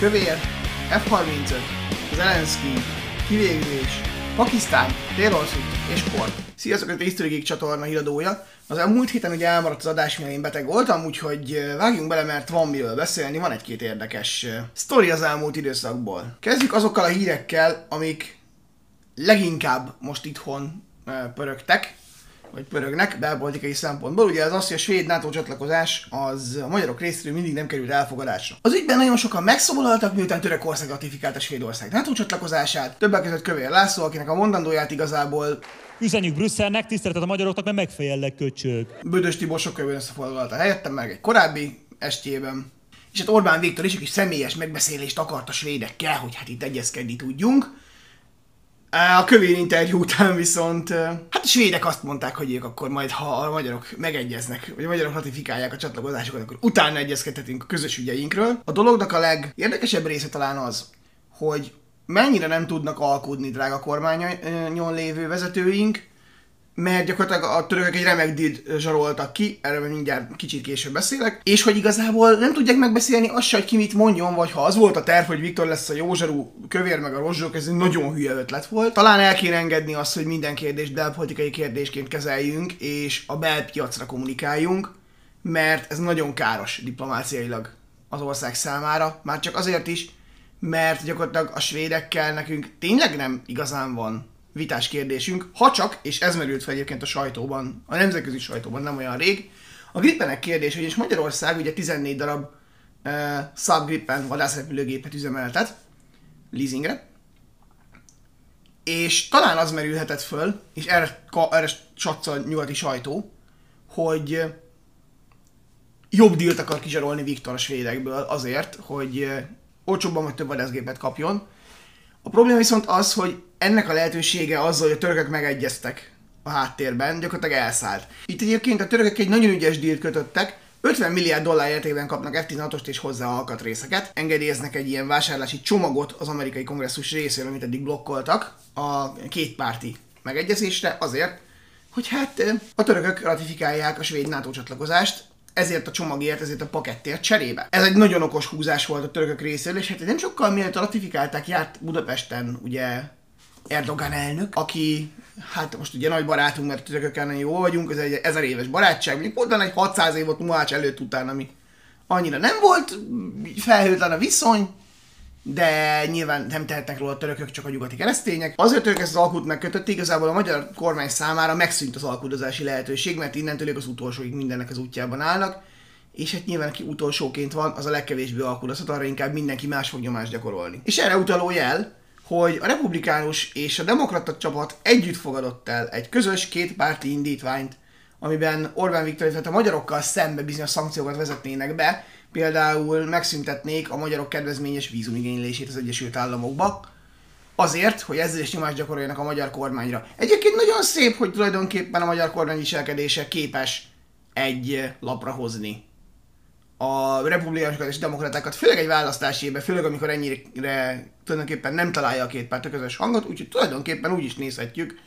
Kövér, F-35, Zelenszky, kivégzés, Pakisztán, Taylor és Korn. Sziasztok, ez a History csatorna híradója. Az elmúlt héten ugye elmaradt az adás, mivel én beteg voltam, úgyhogy vágjunk bele, mert van miről beszélni, van egy-két érdekes sztori az elmúlt időszakból. Kezdjük azokkal a hírekkel, amik leginkább most itthon pörögtek, vagy pörögnek belpolitikai szempontból. Ugye az az, hogy a svéd NATO csatlakozás az a magyarok részéről mindig nem került elfogadásra. Az ügyben nagyon sokan megszólaltak, miután Törökország ratifikálta Svédország NATO csatlakozását. Többek között Kövér László, akinek a mondandóját igazából Üzenjük Brüsszelnek, tiszteletet a magyaroknak, mert megfejellek köcsög. Bödös Tibor sokkal összefoglalta helyettem, meg egy korábbi estjében. És hát Orbán Viktor is, aki személyes megbeszélést akart a svédekkel, hogy hát itt egyezkedni tudjunk. A kövér interjú után viszont, hát a svédek azt mondták, hogy ők akkor majd, ha a magyarok megegyeznek, vagy a magyarok ratifikálják a csatlakozásokat, akkor utána egyezkedhetünk a közös ügyeinkről. A dolognak a legérdekesebb része talán az, hogy mennyire nem tudnak alkudni, drága kormányon lévő vezetőink, mert gyakorlatilag a törökök egy remek dílt zsaroltak ki, erről mindjárt kicsit később beszélek, és hogy igazából nem tudják megbeszélni azt se, hogy ki mit mondjon, vagy ha az volt a terv, hogy Viktor lesz a jó zsarú kövér meg a rozsók, ez egy nagyon hülye ötlet volt. Talán el kéne engedni azt, hogy minden kérdést belpolitikai kérdésként kezeljünk, és a belpiacra kommunikáljunk, mert ez nagyon káros diplomáciailag az ország számára, már csak azért is, mert gyakorlatilag a svédekkel nekünk tényleg nem igazán van vitás kérdésünk, ha csak, és ez merült fel egyébként a sajtóban, a nemzetközi sajtóban nem olyan rég, a Gripenek kérdés, hogy és Magyarország ugye 14 darab uh, Saab Gripen vadászrepülőgépet üzemeltet leasingre, és talán az merülhetett föl, és erre, erre csatszol a nyugati sajtó, hogy uh, jobb dílt akar kizsarolni Viktor a svédekből azért, hogy uh, olcsóbban vagy több vadászgépet kapjon. A probléma viszont az, hogy ennek a lehetősége azzal, hogy a törökök megegyeztek a háttérben, gyakorlatilag elszállt. Itt egyébként a törökök egy nagyon ügyes dílt kötöttek, 50 milliárd dollár értékben kapnak F-16-ost és hozzá alkatrészeket. Engedélyeznek egy ilyen vásárlási csomagot az amerikai kongresszus részéről, amit eddig blokkoltak a kétpárti megegyezésre azért, hogy hát a törökök ratifikálják a svéd NATO csatlakozást, ezért a csomagért, ezért a pakettért cserébe. Ez egy nagyon okos húzás volt a törökök részéről, és hát nem sokkal mielőtt ratifikálták, járt Budapesten ugye Erdogan elnök, aki hát most ugye nagy barátunk, mert törökökkel nagyon jó vagyunk, ez egy ezer éves barátság, mondjuk volt egy 600 év volt Mohács előtt után, ami annyira nem volt felhőtlen a viszony, de nyilván nem tehetnek róla a törökök, csak a nyugati keresztények. Azért török ezt az alkut megkötötték, igazából a magyar kormány számára megszűnt az alkudozási lehetőség, mert innentől ők az utolsóig mindennek az útjában állnak, és hát nyilván aki utolsóként van, az a legkevésbé alkudozhat, arra inkább mindenki más fog nyomást gyakorolni. És erre utaló jel, hogy a republikánus és a demokrata csapat együtt fogadott el egy közös kétpárti indítványt, amiben Orbán Viktor, illetve a magyarokkal szembe bizonyos szankciókat vezetnének be, például megszüntetnék a magyarok kedvezményes vízumigénylését az Egyesült Államokba, azért, hogy ezzel is nyomást gyakoroljanak a magyar kormányra. Egyébként nagyon szép, hogy tulajdonképpen a magyar kormány viselkedése képes egy lapra hozni a republikánusokat és demokratákat, főleg egy választási évben, főleg amikor ennyire tulajdonképpen nem találja a két párt a közös hangot, úgyhogy tulajdonképpen úgy is nézhetjük,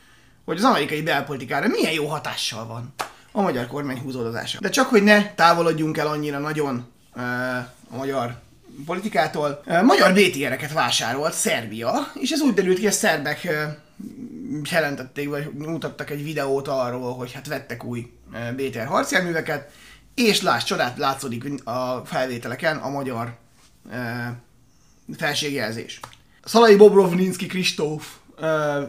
hogy az amerikai belpolitikára milyen jó hatással van a magyar kormány húzódozása. De csak hogy ne távolodjunk el annyira nagyon a magyar politikától, uh, magyar BTR-eket vásárolt Szerbia, és ez úgy derült ki, a szerbek uh, jelentették, vagy mutattak egy videót arról, hogy hát vettek új BTR harcjárműveket, és láss, csodát látszódik a felvételeken a magyar felségjelzés. Szalai Bobrovninski Kristóf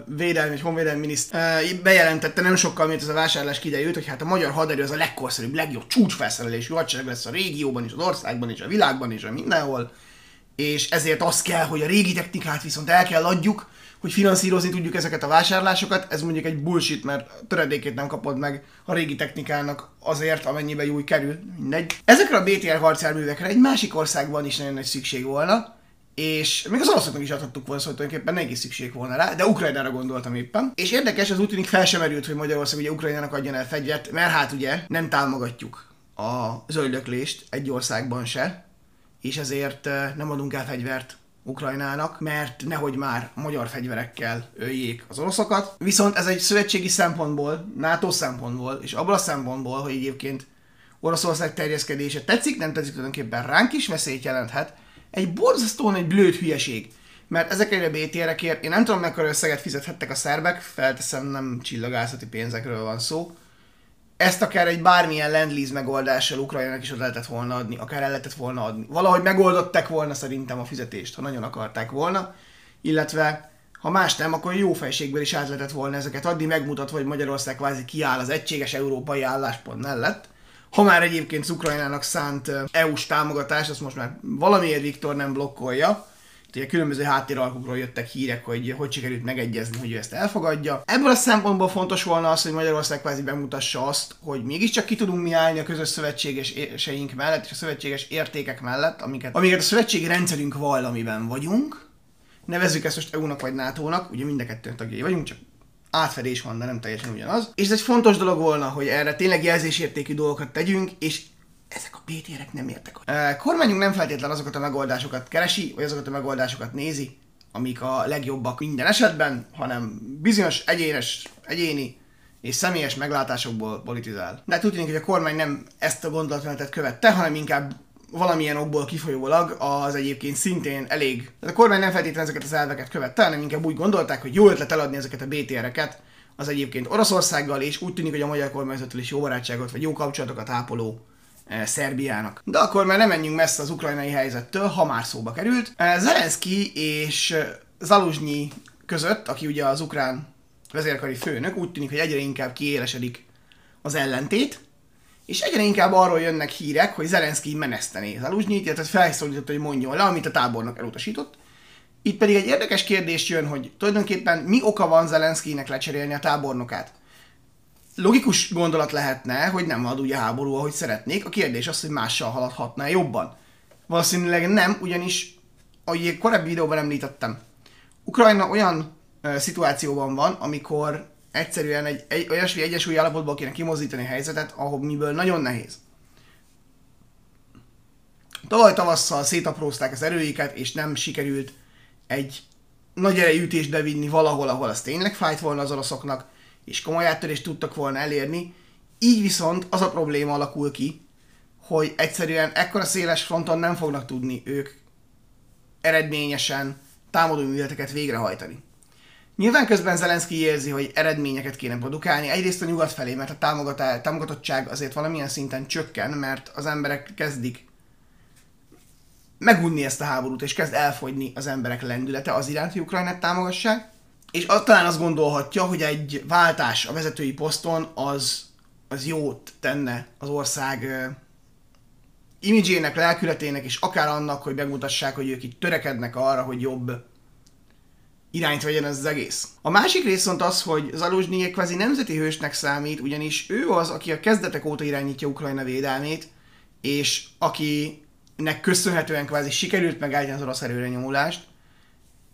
védelmi és honvédelmi miniszter bejelentette nem sokkal, mint ez a vásárlás kiderült, hogy hát a magyar haderő az a legkorszerűbb, legjobb csúcsfelszerelésű hadsereg lesz a régióban is, az országban is, a világban is, a mindenhol. És ezért az kell, hogy a régi technikát viszont el kell adjuk, hogy finanszírozni tudjuk ezeket a vásárlásokat, ez mondjuk egy bullshit, mert töredékét nem kapod meg a régi technikának azért, amennyibe új kerül, mindegy. Ezekre a BTR harcjárművekre egy másik országban is nagyon nagy szükség volna, és még az oroszoknak is adhattuk volna, szóval tulajdonképpen neki szükség volna rá, de Ukrajnára gondoltam éppen. És érdekes, az úgy tűnik fel sem merült, hogy Magyarország ugye Ukrajnának adjon el fegyvert, mert hát ugye nem támogatjuk a zöldöklést egy országban se, és ezért nem adunk el fegyvert Ukrajnának, mert nehogy már magyar fegyverekkel öljék az oroszokat. Viszont ez egy szövetségi szempontból, NATO szempontból, és abból a szempontból, hogy egyébként Oroszország terjeszkedése tetszik, nem tetszik tulajdonképpen ránk is veszélyt jelenthet, egy borzasztóan egy blőd hülyeség. Mert ezekért a BTR-ekért én nem tudom mekkora összeget fizethettek a szerbek, felteszem nem csillagászati pénzekről van szó, ezt akár egy bármilyen landlease megoldással Ukrajnának is oda lehetett volna adni, akár el lehetett volna adni. Valahogy megoldották volna szerintem a fizetést, ha nagyon akarták volna, illetve ha más nem, akkor jó fejségből is át lehetett volna ezeket adni, megmutatva, hogy Magyarország kvázi kiáll az egységes európai álláspont mellett. Ha már egyébként Ukrajnának szánt EU-s támogatás, azt most már valamiért Viktor nem blokkolja, ugye különböző háttéralkukról jöttek hírek, hogy hogy sikerült megegyezni, hogy ő ezt elfogadja. Ebből a szempontból fontos volna az, hogy Magyarország kvázi bemutassa azt, hogy mégiscsak ki tudunk mi állni a közös szövetségeseink mellett és a szövetséges értékek mellett, amiket, amiket a szövetségi rendszerünk vall, amiben vagyunk. Nevezzük ezt most EU-nak vagy NATO-nak, ugye mind a kettőn tagjai vagyunk, csak átfedés van, de nem teljesen ugyanaz. És ez egy fontos dolog volna, hogy erre tényleg jelzésértékű dolgokat tegyünk, és ezek a BTR-ek nem értek. A kormányunk nem feltétlen azokat a megoldásokat keresi, vagy azokat a megoldásokat nézi, amik a legjobbak minden esetben, hanem bizonyos egyénes, egyéni és személyes meglátásokból politizál. De tűnik, hogy a kormány nem ezt a gondolatmenetet követte, hanem inkább valamilyen okból kifolyólag az egyébként szintén elég. Tehát a kormány nem feltétlenül ezeket az elveket követte, hanem inkább úgy gondolták, hogy jó ötlet eladni ezeket a BTR-eket az egyébként Oroszországgal, és úgy tűnik, hogy a magyar kormányzattal is jó barátságot vagy jó kapcsolatokat ápoló eh, Szerbiának. De akkor már nem menjünk messze az ukrajnai helyzettől, ha már szóba került. Eh, Zelenszky és eh, Zaluzsnyi között, aki ugye az ukrán vezérkari főnök, úgy tűnik, hogy egyre inkább kiélesedik az ellentét, és egyre inkább arról jönnek hírek, hogy Zelenszky menesztené Zaluzsnyit, illetve felszólította, hogy mondjon le, amit a tábornok elutasított. Itt pedig egy érdekes kérdés jön, hogy tulajdonképpen mi oka van Zelenszkynek lecserélni a tábornokát? Logikus gondolat lehetne, hogy nem ad ugye háború, ahogy szeretnék. A kérdés az, hogy mással haladhatna jobban. Valószínűleg nem, ugyanis, ahogy korábbi videóban említettem, Ukrajna olyan szituációban van, amikor egyszerűen egy, egy olyasmi egyesúly állapotból kéne kimozdítani a helyzetet, ahol miből nagyon nehéz. Tavaly tavasszal szétaprózták az erőiket, és nem sikerült egy nagy erejű ütést bevinni valahol, ahol az tényleg fájt volna az oroszoknak, és komoly áttörést tudtak volna elérni. Így viszont az a probléma alakul ki, hogy egyszerűen ekkora széles fronton nem fognak tudni ők eredményesen támadó műveleteket végrehajtani. Nyilván közben Zelenszky érzi, hogy eredményeket kéne produkálni, egyrészt a nyugat felé, mert a támogatá- támogatottság azért valamilyen szinten csökken, mert az emberek kezdik megunni ezt a háborút, és kezd elfogyni az emberek lendülete az iránt, hogy Ukrajnát támogassák, és az, talán azt gondolhatja, hogy egy váltás a vezetői poszton az, az jót tenne az ország ö, imidzsének, lelkületének, és akár annak, hogy megmutassák, hogy ők itt törekednek arra, hogy jobb irányt vegyen ez az egész. A másik rész viszont az, hogy Zaluzsnyi kvázi nemzeti hősnek számít, ugyanis ő az, aki a kezdetek óta irányítja Ukrajna védelmét, és akinek köszönhetően kvázi sikerült megállítani az orosz erőre nyomulást.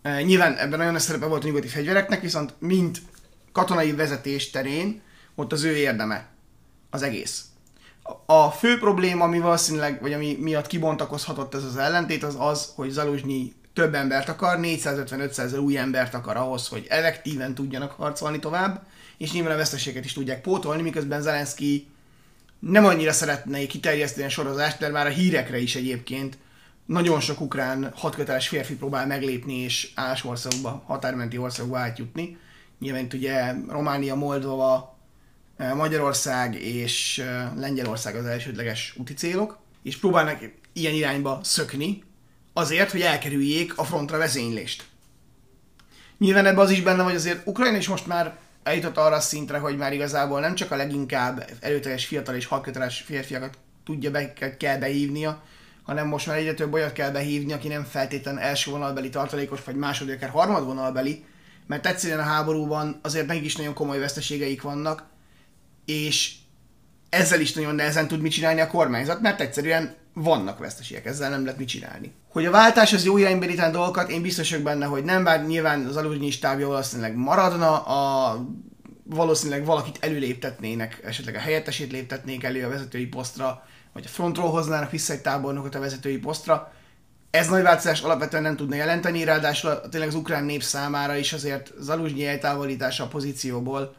E, nyilván ebben nagyon nagy szerepe volt a nyugati fegyvereknek, viszont mint katonai vezetés terén ott az ő érdeme az egész. A fő probléma, ami valószínűleg, vagy ami miatt kibontakozhatott ez az ellentét, az az, hogy Zaluzsnyi több embert akar, 450-500 új embert akar ahhoz, hogy effektíven tudjanak harcolni tovább, és nyilván a veszteséget is tudják pótolni, miközben Zelenszky nem annyira szeretne kiterjeszteni a sorozást, mert már a hírekre is egyébként nagyon sok ukrán hatköteles férfi próbál meglépni és más országokba, határmenti országokba átjutni. Nyilván itt ugye Románia, Moldova, eh, Magyarország és eh, Lengyelország az elsődleges úti célok, és próbálnak ilyen irányba szökni, azért, hogy elkerüljék a frontra vezénylést. Nyilván ebben az is benne, hogy azért Ukrajna is most már eljutott arra a szintre, hogy már igazából nem csak a leginkább erőteljes fiatal és halköteles férfiakat tudja be, kell behívnia, hanem most már egyre több olyat kell behívni, aki nem feltétlen első vonalbeli tartalékos, vagy második, akár harmadvonalbeli, mert egyszerűen a háborúban azért nekik is nagyon komoly veszteségeik vannak, és ezzel is nagyon nehezen tud mit csinálni a kormányzat, mert egyszerűen vannak veszteségek, ezzel nem lehet mit csinálni. Hogy a váltás az jó irányba indítani dolgokat, én biztos vagyok benne, hogy nem, bár nyilván az aludnyi stábja valószínűleg maradna, a valószínűleg valakit előléptetnének, esetleg a helyettesét léptetnék elő a vezetői posztra, vagy a frontról hoznának vissza egy tábornokot a vezetői posztra. Ez nagy változás alapvetően nem tudna jelenteni, ráadásul tényleg az ukrán nép számára is azért Zaluzsnyi eltávolítása a pozícióból,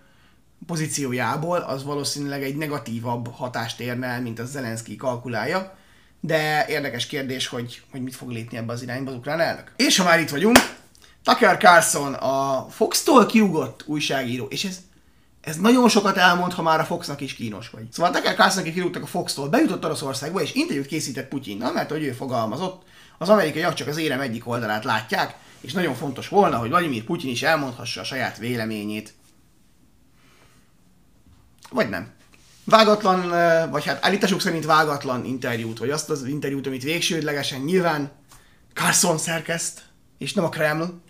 pozíciójából, az valószínűleg egy negatívabb hatást érne el, mint a Zelenszky kalkulálja. De érdekes kérdés, hogy, hogy mit fog lépni ebbe az irányba az ukrán elnök. És ha már itt vagyunk, Tucker Carlson, a Fox-tól kiugott újságíró, és ez, ez nagyon sokat elmond, ha már a Foxnak is kínos vagy. Szóval Tucker Carlson, aki kirúgtak a Fox-tól, bejutott Oroszországba, és interjút készített Putyinnal, mert hogy ő fogalmazott, az amerikaiak csak az érem egyik oldalát látják, és nagyon fontos volna, hogy Vladimir Putyin is elmondhassa a saját véleményét. Vagy nem. Vágatlan, vagy hát állításuk szerint vágatlan interjút, vagy azt az interjút, amit végsődlegesen nyilván Carlson szerkeszt, és nem a Kreml,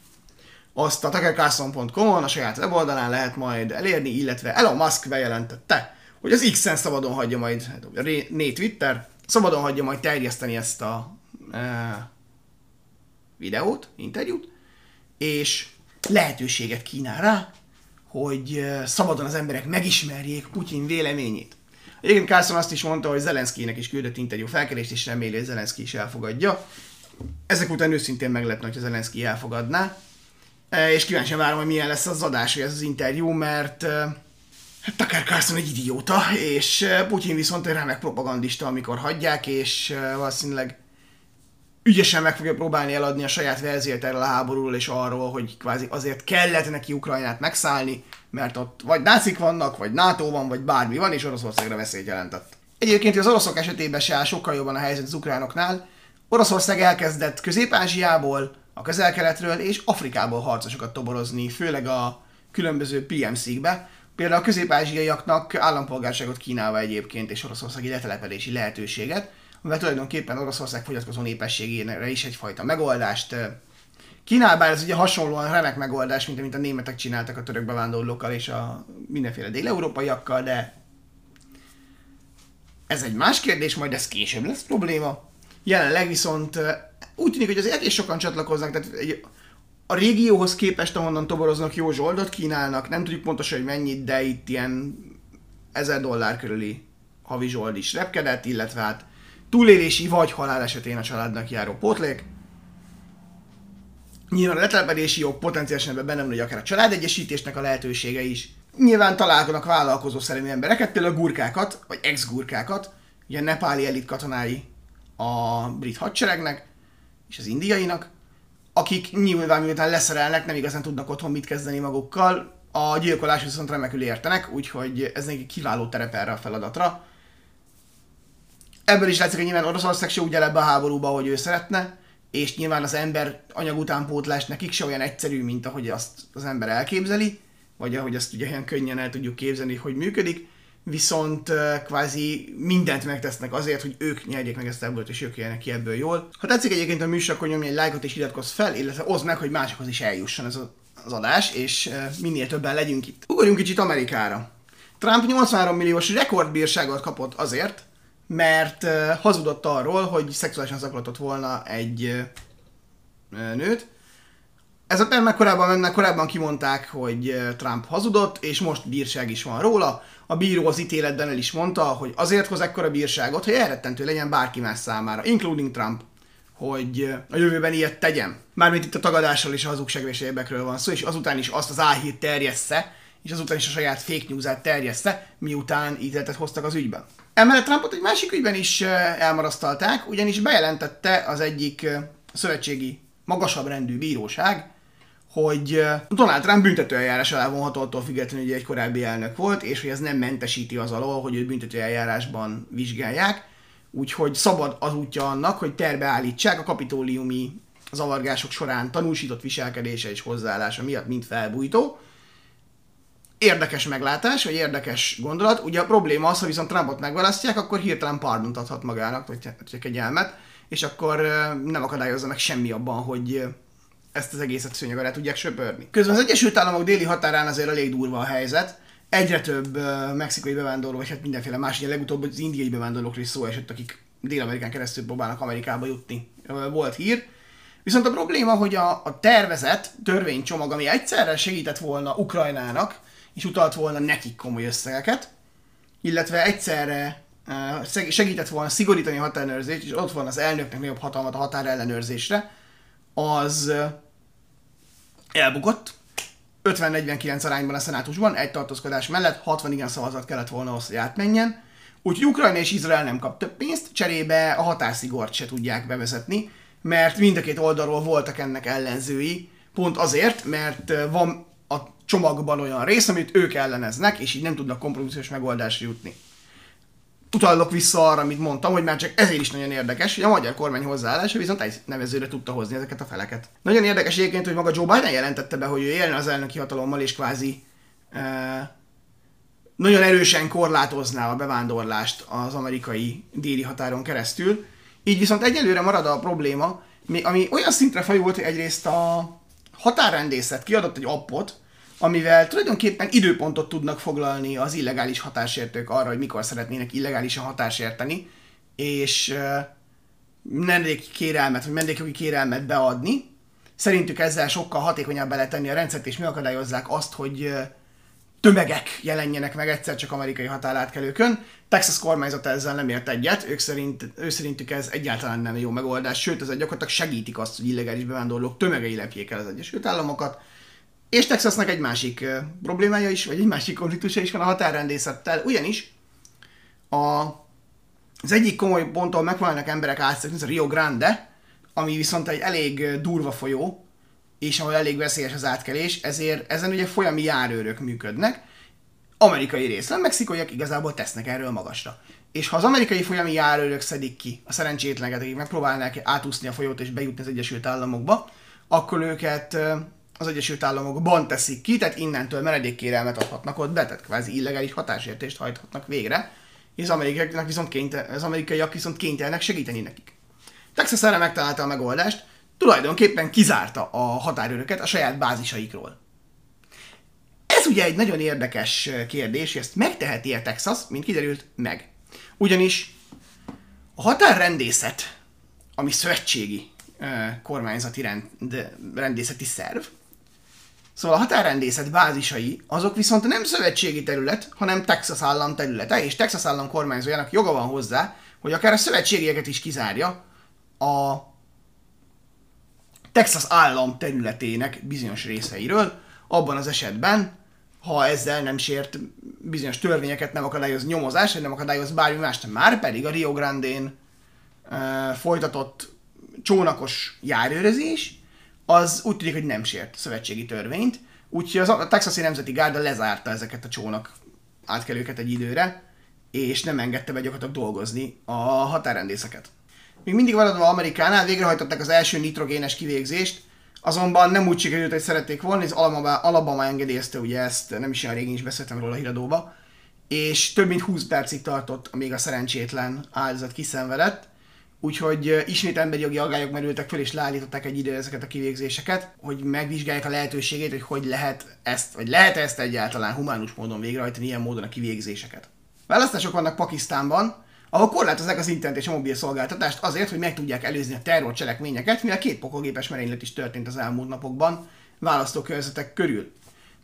azt a tuckercarlson.com-on, a saját weboldalán lehet majd elérni, illetve Elon Musk bejelentette, hogy az X-en szabadon hagyja majd, hát né Twitter, szabadon hagyja majd terjeszteni ezt a e, videót, interjút, és lehetőséget kínál rá, hogy szabadon az emberek megismerjék Putyin véleményét. Egyébként Carlson azt is mondta, hogy Zelenszkinek is küldött interjú felkerést, és reméli, hogy Zelenszky is elfogadja. Ezek után őszintén meglepne, hogy Zelenszky elfogadná. E, És kíváncsian várom, hogy milyen lesz az adás, vagy ez az interjú, mert hát Tucker Carlson egy idióta, és Putyin viszont egy remek propagandista, amikor hagyják, és valószínűleg ügyesen meg fogja próbálni eladni a saját verziót erről a háborúról és arról, hogy kvázi azért kellett neki Ukrajnát megszállni, mert ott vagy nácik vannak, vagy NATO van, vagy bármi van, és Oroszországra veszélyt jelentett. Egyébként az oroszok esetében se áll sokkal jobban a helyzet az ukránoknál. Oroszország elkezdett Közép-Ázsiából, a közel-keletről és Afrikából harcosokat toborozni, főleg a különböző PMC-kbe. Például a közép-ázsiaiaknak állampolgárságot kínálva egyébként és oroszországi letelepedési lehetőséget, amivel tulajdonképpen Oroszország fogyatkozó népességére is egyfajta megoldást kínál, bár ez ugye hasonlóan remek megoldás, mint amit a németek csináltak a török bevándorlókkal és a mindenféle dél-európaiakkal, de ez egy más kérdés, majd ez később lesz probléma. Jelenleg viszont úgy tűnik, hogy azért egész sokan csatlakoznak, tehát egy, a régióhoz képest, ahonnan toboroznak, jó zsoldot kínálnak, nem tudjuk pontosan, hogy mennyit, de itt ilyen 1000 dollár körüli havi zsold is repkedett, illetve hát túlélési vagy halál esetén a családnak járó pótlék. Nyilván a letelepedési jog potenciálisan ebben benne hogy akár a családegyesítésnek a lehetősége is. Nyilván találkoznak vállalkozó szeremű embereket, például gurkákat, vagy ex-gurkákat, ugye nepáli elit katonái a brit hadseregnek, és az indiainak, akik nyilván miután leszerelnek, nem igazán tudnak otthon mit kezdeni magukkal, a gyilkolás viszont remekül értenek, úgyhogy ez neki kiváló terep erre a feladatra. Ebből is látszik, hogy nyilván Oroszország se úgy el ebbe a háborúba, ahogy ő szeretne, és nyilván az ember anyag utánpótlás nekik se olyan egyszerű, mint ahogy azt az ember elképzeli, vagy ahogy azt ugye olyan könnyen el tudjuk képzelni, hogy működik, viszont kvázi mindent megtesznek azért, hogy ők nyerjék meg ezt ebből, és ők jöjjenek ki ebből jól. Ha tetszik egyébként a műsor, akkor nyomj egy lájkot és iratkozz fel, illetve oszd meg, hogy másokhoz is eljusson ez a- az adás, és minél többen legyünk itt. Ugorjunk kicsit Amerikára. Trump 83 milliós rekordbírságot kapott azért, mert hazudott arról, hogy szexuálisan zaklatott volna egy nőt, ez a per korábban menne, korábban kimondták, hogy Trump hazudott, és most bírság is van róla. A bíró az ítéletben el is mondta, hogy azért hoz ekkora bírságot, hogy elrettentő legyen bárki más számára, including Trump, hogy a jövőben ilyet tegyen. Mármint itt a tagadással és a hazugságvés érdekről van szó, és azután is azt az álhírt terjessze, és azután is a saját fake news-át terjessze, miután ítéletet hoztak az ügyben. Emellett Trumpot egy másik ügyben is elmarasztalták, ugyanis bejelentette az egyik szövetségi magasabb rendű bíróság, hogy Donald Trump büntetőeljárás alá vonható attól függetlenül, hogy egy korábbi elnök volt, és hogy ez nem mentesíti az alól, hogy őt büntetőeljárásban vizsgálják, úgyhogy szabad az útja annak, hogy terbe állítsák a kapitóliumi zavargások során tanúsított viselkedése és hozzáállása miatt mind felbújtó. Érdekes meglátás, vagy érdekes gondolat. Ugye a probléma az, ha viszont Trumpot megválasztják, akkor hirtelen pardont adhat magának, vagy vagy kegyelmet, és akkor nem akadályozza meg semmi abban, hogy ezt az egészet szőnyeg alá tudják söpörni. Közben az Egyesült Államok déli határán azért elég durva a helyzet. Egyre több mexikai bevándorló, vagy hát mindenféle más, ugye legutóbb az indiai bevándorlókról is szó esett, akik Dél-Amerikán keresztül próbálnak Amerikába jutni. Volt hír. Viszont a probléma, hogy a, a tervezett törvénycsomag, ami egyszerre segített volna Ukrajnának, és utalt volna nekik komoly összegeket, illetve egyszerre eh, segített volna szigorítani a határellenőrzést, és ott van az elnöknek nagyobb hatalmat a határellenőrzésre, az eh, elbukott. 50-49 arányban a szenátusban, egy tartózkodás mellett 60 igen szavazat kellett volna ahhoz, hogy átmenjen. Úgyhogy Ukrajna és Izrael nem kap több pénzt, cserébe a határszigort se tudják bevezetni, mert mind a két oldalról voltak ennek ellenzői, pont azért, mert eh, van a csomagban olyan rész, amit ők elleneznek, és így nem tudnak kompromisszus megoldásra jutni utalok vissza arra, amit mondtam, hogy már csak ezért is nagyon érdekes, hogy a magyar kormány hozzáállása viszont egy nevezőre tudta hozni ezeket a feleket. Nagyon érdekes egyébként, hogy maga Joe Biden jelentette be, hogy ő élne az elnöki hatalommal, és kvázi e, nagyon erősen korlátozná a bevándorlást az amerikai déli határon keresztül. Így viszont egyelőre marad a probléma, mi- ami olyan szintre fajult, hogy egyrészt a határrendészet kiadott egy appot, amivel tulajdonképpen időpontot tudnak foglalni az illegális határsértők arra, hogy mikor szeretnének illegálisan határsérteni, és menedéki kérelmet, vagy menedékjogi kérelmet beadni. Szerintük ezzel sokkal hatékonyabbá lehet tenni a rendszert, és megakadályozzák azt, hogy tömegek jelenjenek meg egyszer csak amerikai határátkelőkön. Texas kormányzata ezzel nem ért egyet, ők szerint, ő szerintük ez egyáltalán nem jó megoldás, sőt, ez gyakorlatilag segítik azt, hogy illegális bevándorlók tömegei lepjék el az Egyesült Államokat. És Texasnak egy másik problémája is, vagy egy másik konfliktusa is van a határrendészettel, ugyanis a, az egyik komoly ponton megpróbálnak emberek átszökni, ez a Rio Grande, ami viszont egy elég durva folyó, és ahol elég veszélyes az átkelés, ezért ezen ugye folyami járőrök működnek, amerikai részen, mexikaiak igazából tesznek erről magasra. És ha az amerikai folyami járőrök szedik ki a szerencsétleneket, akik megpróbálnak átúszni a folyót és bejutni az Egyesült Államokba, akkor őket az Egyesült Államokban teszik ki, tehát innentől menedékkérelmet adhatnak ott be, tehát kvázi illegális hatásértést hajthatnak végre, és az amerikaiak viszont, kényte, az amerikaiak viszont kénytelenek segíteni nekik. Texas erre megtalálta a megoldást, tulajdonképpen kizárta a határőröket a saját bázisaikról. Ez ugye egy nagyon érdekes kérdés, hogy ezt megteheti-e Texas, mint kiderült, meg. Ugyanis a határrendészet, ami szövetségi kormányzati rend, rendészeti szerv, Szóval a határrendészet bázisai, azok viszont nem szövetségi terület, hanem Texas állam területe, és Texas állam kormányzójának joga van hozzá, hogy akár a szövetségieket is kizárja a Texas állam területének bizonyos részeiről, abban az esetben, ha ezzel nem sért bizonyos törvényeket, nem akadályoz nyomozás, vagy nem akadályoz bármi mást, már pedig a Rio Grande-n uh, folytatott csónakos járőrözés, az úgy tűnik, hogy nem sért szövetségi törvényt, úgyhogy az, a Texasi Nemzeti Gárda lezárta ezeket a csónak átkelőket egy időre, és nem engedte be gyakorlatilag dolgozni a határrendészeket. Még mindig maradva Amerikánál végrehajtották az első nitrogénes kivégzést, azonban nem úgy sikerült, hogy szerették volna, az Alabama, Alabama engedélyezte ugye ezt, nem is olyan régen is beszéltem róla a híradóba, és több mint 20 percig tartott, amíg a szerencsétlen áldozat kiszenvedett, úgyhogy ismét emberi jogi aggályok merültek föl, és leállították egy idő ezeket a kivégzéseket, hogy megvizsgálják a lehetőségét, hogy hogy lehet ezt, vagy lehet ezt egyáltalán humánus módon végrehajtani ilyen módon a kivégzéseket. Választások vannak Pakisztánban, ahol korlátozzák az internet és a mobil szolgáltatást azért, hogy meg tudják előzni a terrorcselekményeket, mivel két pokolgépes merénylet is történt az elmúlt napokban választókörzetek körül.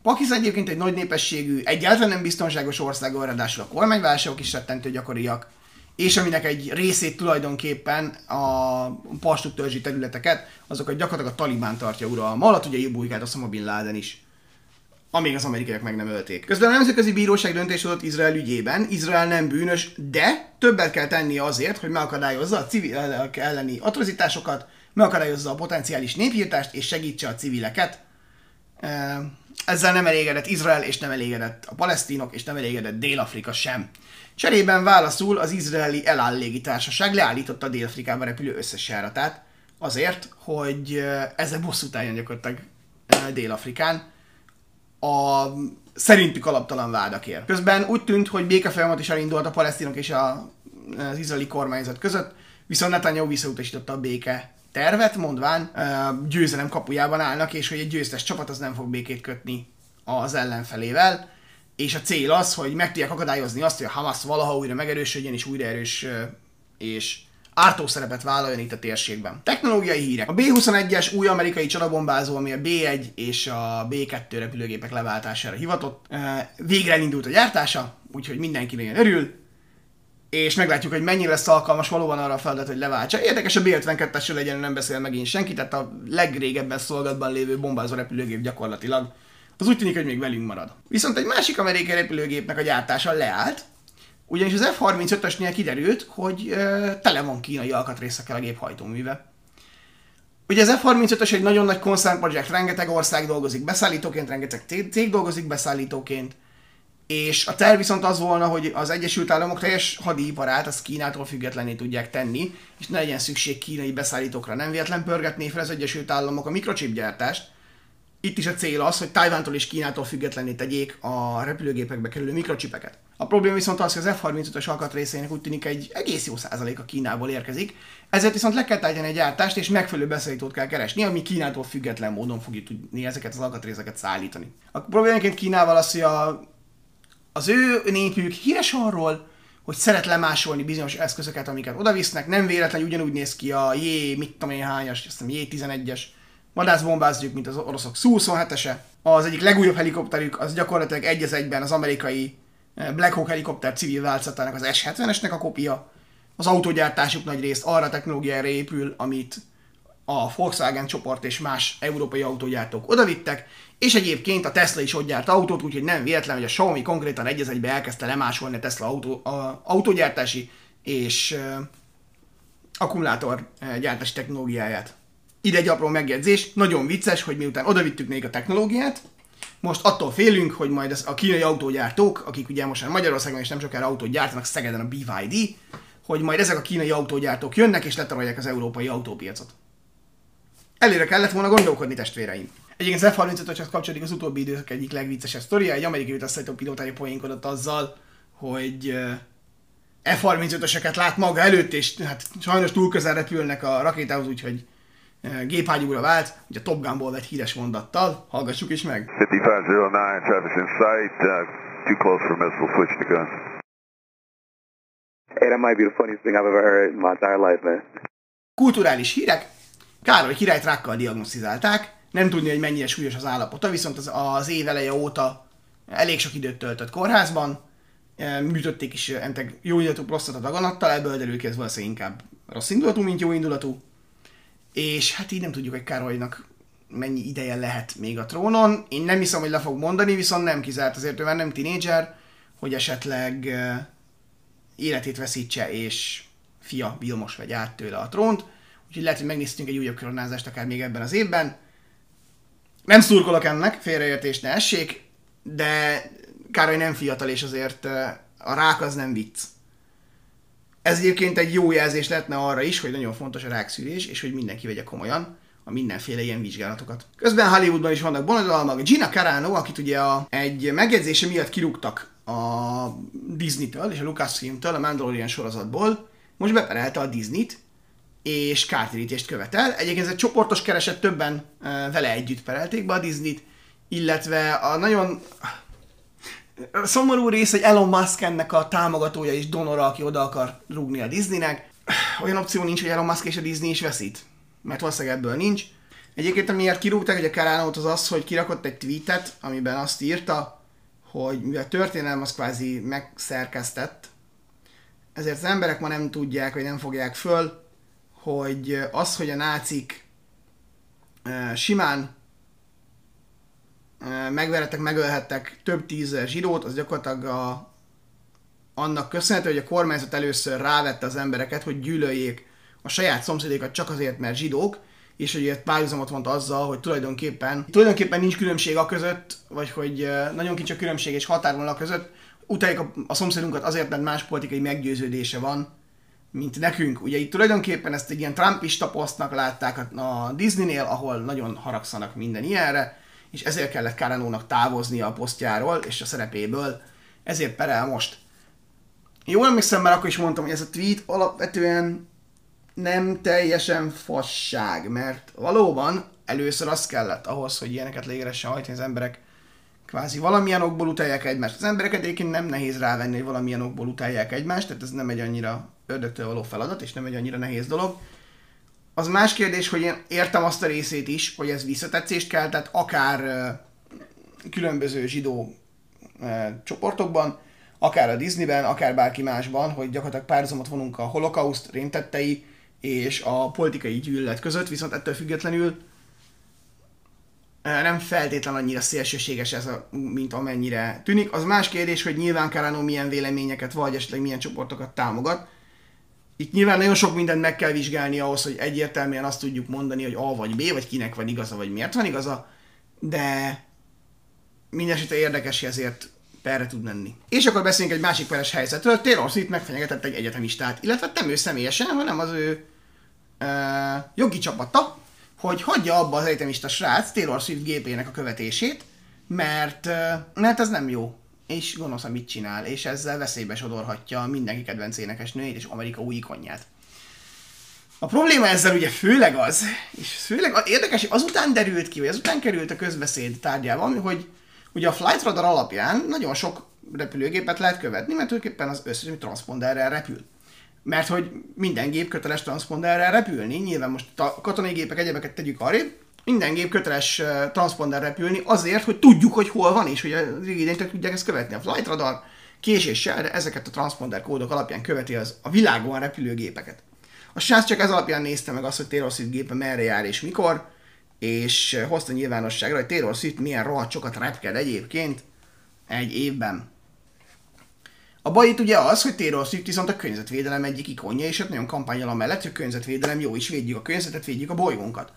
Pakisztán egyébként egy nagy népességű, egyáltalán nem biztonságos ország, ráadásul a kormányválságok is rettentő gyakoriak, és aminek egy részét tulajdonképpen a pastú törzsi területeket, azokat gyakorlatilag a Talibán tartja uralma alatt, ugye Ibujkát Osama Bin Laden is amíg az amerikaiak meg nem ölték. Közben a Nemzetközi Bíróság döntés hozott Izrael ügyében. Izrael nem bűnös, de többet kell tennie azért, hogy megakadályozza a civilek elleni atrocitásokat, megakadályozza a potenciális néphírtást és segítse a civileket. Ezzel nem elégedett Izrael, és nem elégedett a palesztinok, és nem elégedett Dél-Afrika sem. Cserében válaszul az izraeli Elál légitársaság leállította Dél-Afrikába repülő összes járatát, azért, hogy eh, ezzel bosszút álljon gyakorlatilag eh, Dél-Afrikán a szerintük alaptalan vádakért. Közben úgy tűnt, hogy békefolyamat is elindult a palesztinok és a, az izraeli kormányzat között, viszont Netanyahu visszautasította a béke tervet, mondván győzelem kapujában állnak, és hogy egy győztes csapat az nem fog békét kötni az ellenfelével, és a cél az, hogy meg tudják akadályozni azt, hogy a Hamas valaha újra megerősödjön, és újra erős és ártó szerepet vállaljon itt a térségben. Technológiai hírek. A B-21-es új amerikai csatabombázó, ami a B-1 és a B-2 repülőgépek leváltására hivatott, végre elindult a gyártása, úgyhogy mindenki nagyon örül. És meglátjuk, hogy mennyi lesz alkalmas valóban arra a feladat, hogy leváltsa. Érdekes, a B-52-esről legyen nem beszél megint senki, tehát a legrégebben szolgálatban lévő bombázó repülőgép gyakorlatilag. Az úgy tűnik, hogy még velünk marad. Viszont egy másik amerikai repülőgépnek a gyártása leállt, ugyanis az F-35-ösnél kiderült, hogy ö, tele van kínai alkatrészekkel a gép hajtóműve. Ugye az F-35-ös egy nagyon nagy concern project, rengeteg ország dolgozik beszállítóként, rengeteg cég dolgozik beszállítóként, és a terv viszont az volna, hogy az Egyesült Államok teljes hadiiparát az Kínától függetlenné tudják tenni, és ne legyen szükség kínai beszállítókra. Nem véletlen pörgetné fel az Egyesült Államok a mikrochip gyártást. Itt is a cél az, hogy Tajvántól és Kínától függetlenné tegyék a repülőgépekbe kerülő mikrocsipeket. A probléma viszont az, hogy az F-35-ös alkatrészének úgy tűnik egy egész jó a Kínából érkezik, ezért viszont le kell tárgyalni egy gyártást, és megfelelő beszállítót kell keresni, ami Kínától független módon fogja tudni ezeket az alkatrészeket szállítani. A problémaként Kínával az, hogy a az ő népük híres arról, hogy szeret lemásolni bizonyos eszközöket, amiket odavisznek. Nem véletlenül ugyanúgy néz ki a J, mit tudom én hányas, azt hiszem J11-es vadászbombázjuk, mint az oroszok Su-27-ese. Az egyik legújabb helikopterük az gyakorlatilag egy az egyben az amerikai eh, Black Hawk helikopter civil változatának az S-70-esnek a kopia. Az autógyártásuk nagy részt arra a technológiára épül, amit a Volkswagen csoport és más európai autógyártók odavittek, és egyébként a Tesla is ott gyárt autót, úgyhogy nem véletlen, hogy a Xiaomi konkrétan egy egybe elkezdte lemásolni a Tesla autó, a autógyártási és uh, akkumulátor uh, gyártási technológiáját. Ide egy apró megjegyzés, nagyon vicces, hogy miután odavittük még a technológiát, most attól félünk, hogy majd a kínai autógyártók, akik ugye most már Magyarországon és nem sokára autót gyártanak, Szegeden a BYD, hogy majd ezek a kínai autógyártók jönnek és letarolják az európai autópiacot. Előre kellett volna gondolkodni, testvéreim. Egyébként az F-35-öshez kapcsolódik az utóbbi idők egyik legviccesebb sztoria. Egy amerikai utasszállító pilótája poénkodott azzal, hogy eh, F-35-öseket lát maga előtt, és hát sajnos túl közel repülnek a rakétához, úgyhogy eh, gépágyúra vált, ugye a Top Gunból vett híres mondattal. Hallgassuk is meg. 5509, traffic in sight, uh, too close for missile, switch to gun. Hey, that might be the funniest thing I've ever heard in my entire life, man. Kulturális hírek. Károly királyt rákkal diagnosztizálták, nem tudni, hogy mennyire súlyos az állapota, viszont az, az év eleje óta elég sok időt töltött kórházban, E, műtötték is entek jó indulatú prostata daganattal, ebből derül ki, ez valószínűleg inkább rossz indulatú, mint jó indulatú. És hát így nem tudjuk, hogy Károlynak mennyi ideje lehet még a trónon. Én nem hiszem, hogy le fog mondani, viszont nem kizárt, azért ő már nem tinédzser, hogy esetleg e, életét veszítse, és fia Vilmos vegy át tőle a trónt. Úgyhogy lehet, hogy megnéztünk egy újabb koronázást akár még ebben az évben. Nem szurkolok ennek, félreértés ne essék, de Károly nem fiatal, és azért eh, a rák az nem vicc. Ez egyébként egy jó jelzés lehetne arra is, hogy nagyon fontos a rákszűrés, és hogy mindenki vegye komolyan a mindenféle ilyen vizsgálatokat. Közben Hollywoodban is vannak bonadalmak. Gina Carano, akit ugye a, egy megjegyzése miatt kirúgtak a Disney-től és a Lucasfilm-től a Mandalorian sorozatból, most beperelte a Disney-t, és kártérítést követel. Egyébként ez egy csoportos kereset, többen e, vele együtt perelték be a Disney-t, illetve a nagyon szomorú rész, hogy Elon Musk ennek a támogatója és donora, aki oda akar rúgni a Disneynek. Olyan opció nincs, hogy Elon Musk és a Disney is veszít, mert valószínűleg ebből nincs. Egyébként amiért kirúgták, hogy a Carano-t az az, hogy kirakott egy tweetet, amiben azt írta, hogy mivel a történelem az kvázi megszerkesztett, ezért az emberek ma nem tudják, vagy nem fogják föl, hogy az, hogy a nácik simán megverettek, megölhettek több tízezer zsidót, az gyakorlatilag a, annak köszönhető, hogy a kormányzat először rávette az embereket, hogy gyűlöljék a saját szomszédékat csak azért, mert zsidók, és hogy ilyet párhuzamot vont azzal, hogy tulajdonképpen, tulajdonképpen nincs különbség a között, vagy hogy nagyon kicsi a különbség és határvonal között, utáljuk a, a szomszédunkat azért, mert más politikai meggyőződése van, mint nekünk. Ugye itt tulajdonképpen ezt egy ilyen trumpista posztnak látták a, Disneynél, ahol nagyon haragszanak minden ilyenre, és ezért kellett Karanónak távoznia a posztjáról és a szerepéből, ezért perel most. Jól emlékszem, mert akkor is mondtam, hogy ez a tweet alapvetően nem teljesen fasság, mert valóban először az kellett ahhoz, hogy ilyeneket légeressen hajtani az emberek, kvázi valamilyen okból utálják egymást. Az embereket egyébként nem nehéz rávenni, hogy valamilyen okból utálják egymást, tehát ez nem egy annyira ördögtől való feladat, és nem egy annyira nehéz dolog. Az más kérdés, hogy én értem azt a részét is, hogy ez visszatetszést kell, tehát akár különböző zsidó csoportokban, akár a Disneyben, akár bárki másban, hogy gyakorlatilag párhuzamot vonunk a holokauszt rémtettei és a politikai gyűlölet között, viszont ettől függetlenül nem feltétlen annyira szélsőséges ez, a, mint amennyire tűnik. Az más kérdés, hogy nyilván Carano milyen véleményeket vagy esetleg milyen csoportokat támogat. Itt nyilván nagyon sok mindent meg kell vizsgálni ahhoz, hogy egyértelműen azt tudjuk mondani, hogy A vagy B, vagy kinek van igaza, vagy miért van igaza, de mindenesetre érdekes, ezért perre tud menni. És akkor beszéljünk egy másik peres helyzetről. Taylor Swift megfenyegetett egy egyetemistát, illetve nem ő személyesen, hanem az ő ö, jogi csapata, hogy hagyja abba az egyetemista srác Taylor Swift gépének a követését, mert, mert ez nem jó. És gonosz, mit csinál, és ezzel veszélybe sodorhatja mindenki kedvenc énekesnőjét és Amerika új ikonját. A probléma ezzel ugye főleg az, és főleg érdekes, hogy azután derült ki, vagy azután került a közbeszéd tárgyában, hogy ugye a Flight Radar alapján nagyon sok repülőgépet lehet követni, mert tulajdonképpen az összes, ami transponderrel repül. Mert hogy minden gép köteles transponderrel repülni, nyilván most a katonai gépek egyebeket tegyük arrébb, minden gép köteles transponder repülni azért, hogy tudjuk, hogy hol van, és hogy az igények tudják ezt követni. A Flight Radar késéssel, de ezeket a transponder kódok alapján követi az a világon repülő gépeket. A srác csak ez alapján nézte meg azt, hogy Taylor Swift gépe merre jár és mikor, és hozta nyilvánosságra, hogy Taylor Swift milyen rohadt sokat repked egyébként egy évben. A baj itt ugye az, hogy Taylor Swift viszont a környezetvédelem egyik ikonja, és ott nagyon kampányol mellett, hogy a környezetvédelem jó is, védjük a környezetet, védjük a bolygónkat.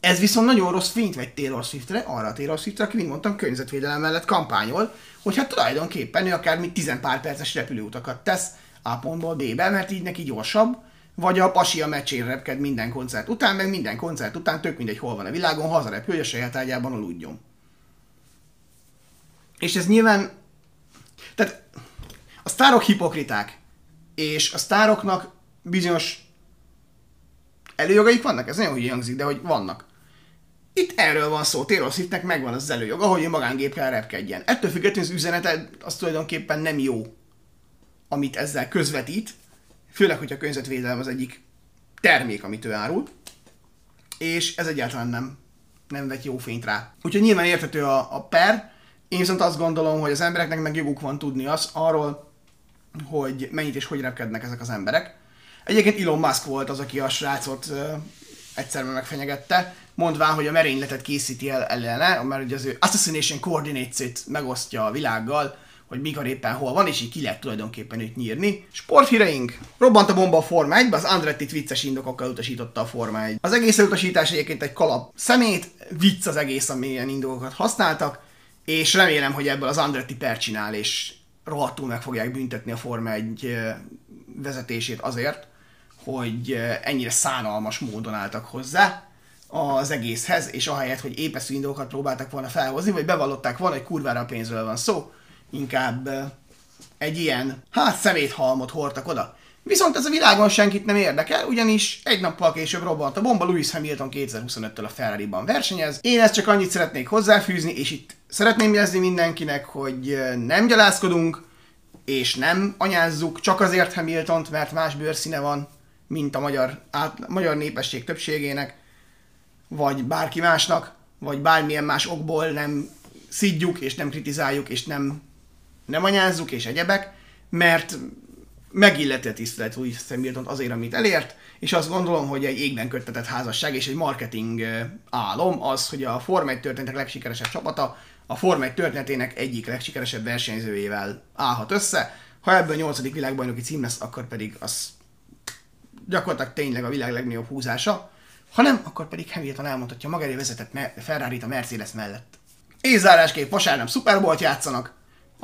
Ez viszont nagyon rossz fényt vegy Taylor Swiftre, arra a Taylor Swiftre, aki, mint mondtam, környezetvédelem mellett kampányol, hogy hát tulajdonképpen ő akár mint 10 pár perces repülőutakat tesz A pontból B-be, mert így neki gyorsabb, vagy a pasi a meccsén repked minden koncert után, meg minden koncert után tök mindegy hol van a világon, hazarepül, hogy a saját ágyában aludjon. És ez nyilván, tehát a sztárok hipokriták, és a sztároknak bizonyos előjogaik vannak, ez nagyon úgy hangzik, de hogy vannak. Itt erről van szó, Taylor Swiftnek megvan az előjoga, hogy a magángépkel repkedjen. Ettől függetlenül az üzenete az tulajdonképpen nem jó, amit ezzel közvetít, főleg, hogy a környezetvédelem az egyik termék, amit ő árul, és ez egyáltalán nem, nem vett jó fényt rá. Úgyhogy nyilván érthető a, a per, én viszont azt gondolom, hogy az embereknek meg joguk van tudni az arról, hogy mennyit és hogy repkednek ezek az emberek. Egyébként Elon Musk volt az, aki a srácot uh, egyszer megfenyegette, mondván, hogy a merényletet készíti el ellene, mert ugye az ő Assassination Coordinates-it megosztja a világgal, hogy mikor éppen hol van, és így ki lehet tulajdonképpen őt nyírni. Sporthíreink! Robbant a bomba a Forma 1 az Andretti vicces indokokkal utasította a Forma 1. Az egész utasítás egyébként egy kalap szemét, vicc az egész, amilyen indokokat használtak, és remélem, hogy ebből az Andretti per csinál, és rohadtul meg fogják büntetni a Forma 1 vezetését azért, hogy ennyire szánalmas módon álltak hozzá az egészhez, és ahelyett, hogy épeszű indokokat próbáltak volna felhozni, vagy bevallották volna, hogy kurvára a pénzről van szó, inkább egy ilyen, hát szeméthalmot hordtak oda. Viszont ez a világon senkit nem érdekel, ugyanis egy nappal később robbant a bomba, Lewis Hamilton 2025-től a Ferrari-ban versenyez. Én ezt csak annyit szeretnék hozzáfűzni, és itt szeretném jelezni mindenkinek, hogy nem gyalázkodunk, és nem anyázzuk csak azért Hamiltont, mert más bőrszíne van, mint a magyar, át, magyar népesség többségének, vagy bárki másnak, vagy bármilyen más okból nem szidjuk, és nem kritizáljuk, és nem, nem anyázzuk, és egyebek, mert megilleti a tisztelet új Hamilton azért, amit elért, és azt gondolom, hogy egy égben köttetett házasság és egy marketing álom az, hogy a Forma 1 történetek legsikeresebb csapata a Forma 1 történetének egyik legsikeresebb versenyzőjével állhat össze. Ha ebből 8. világbajnoki cím lesz, akkor pedig az gyakorlatilag tényleg a világ legnagyobb húzása. Ha nem, akkor pedig Hamilton elmondhatja maga elé vezetett ferrari a Mercedes mellett. És zárásképp vasárnap Super játszanak,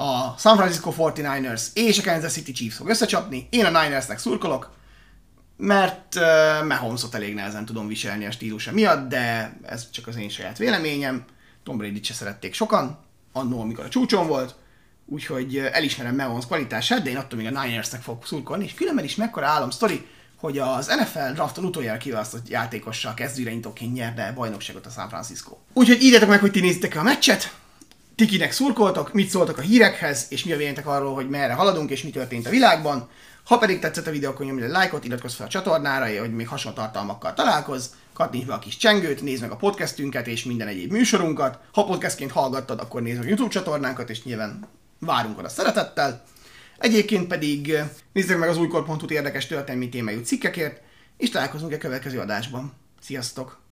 a San Francisco 49ers és a Kansas City Chiefs fog összecsapni. Én a Ninersnek szurkolok, mert uh, Mahomesot elég nehezen tudom viselni a stílusa miatt, de ez csak az én saját véleményem. Tom Brady-t se szerették sokan, annól, amikor a csúcson volt, úgyhogy elismerem Mahomes kvalitását, de én attól még a Ninersnek fogok szurkolni, és különben is mekkora állam sztori, hogy az NFL drafton utoljára kiválasztott játékossal kezdőirányítóként nyerte bajnokságot a San Francisco. Úgyhogy írjátok meg, hogy ti nézitek a meccset, ti kinek szurkoltok, mit szóltak a hírekhez, és mi a véleményetek arról, hogy merre haladunk, és mi történt a világban. Ha pedig tetszett a videó, akkor nyomj egy lájkot, iratkozz fel a csatornára, hogy még hasonló tartalmakkal találkozz, kattints be a kis csengőt, nézd meg a podcastünket és minden egyéb műsorunkat. Ha podcastként hallgattad, akkor nézd meg a YouTube csatornánkat, és nyilván várunk oda szeretettel. Egyébként pedig eh, nézzék meg az újkor.hu érdekes történelmi témájú cikkekért, és találkozunk a következő adásban. Sziasztok!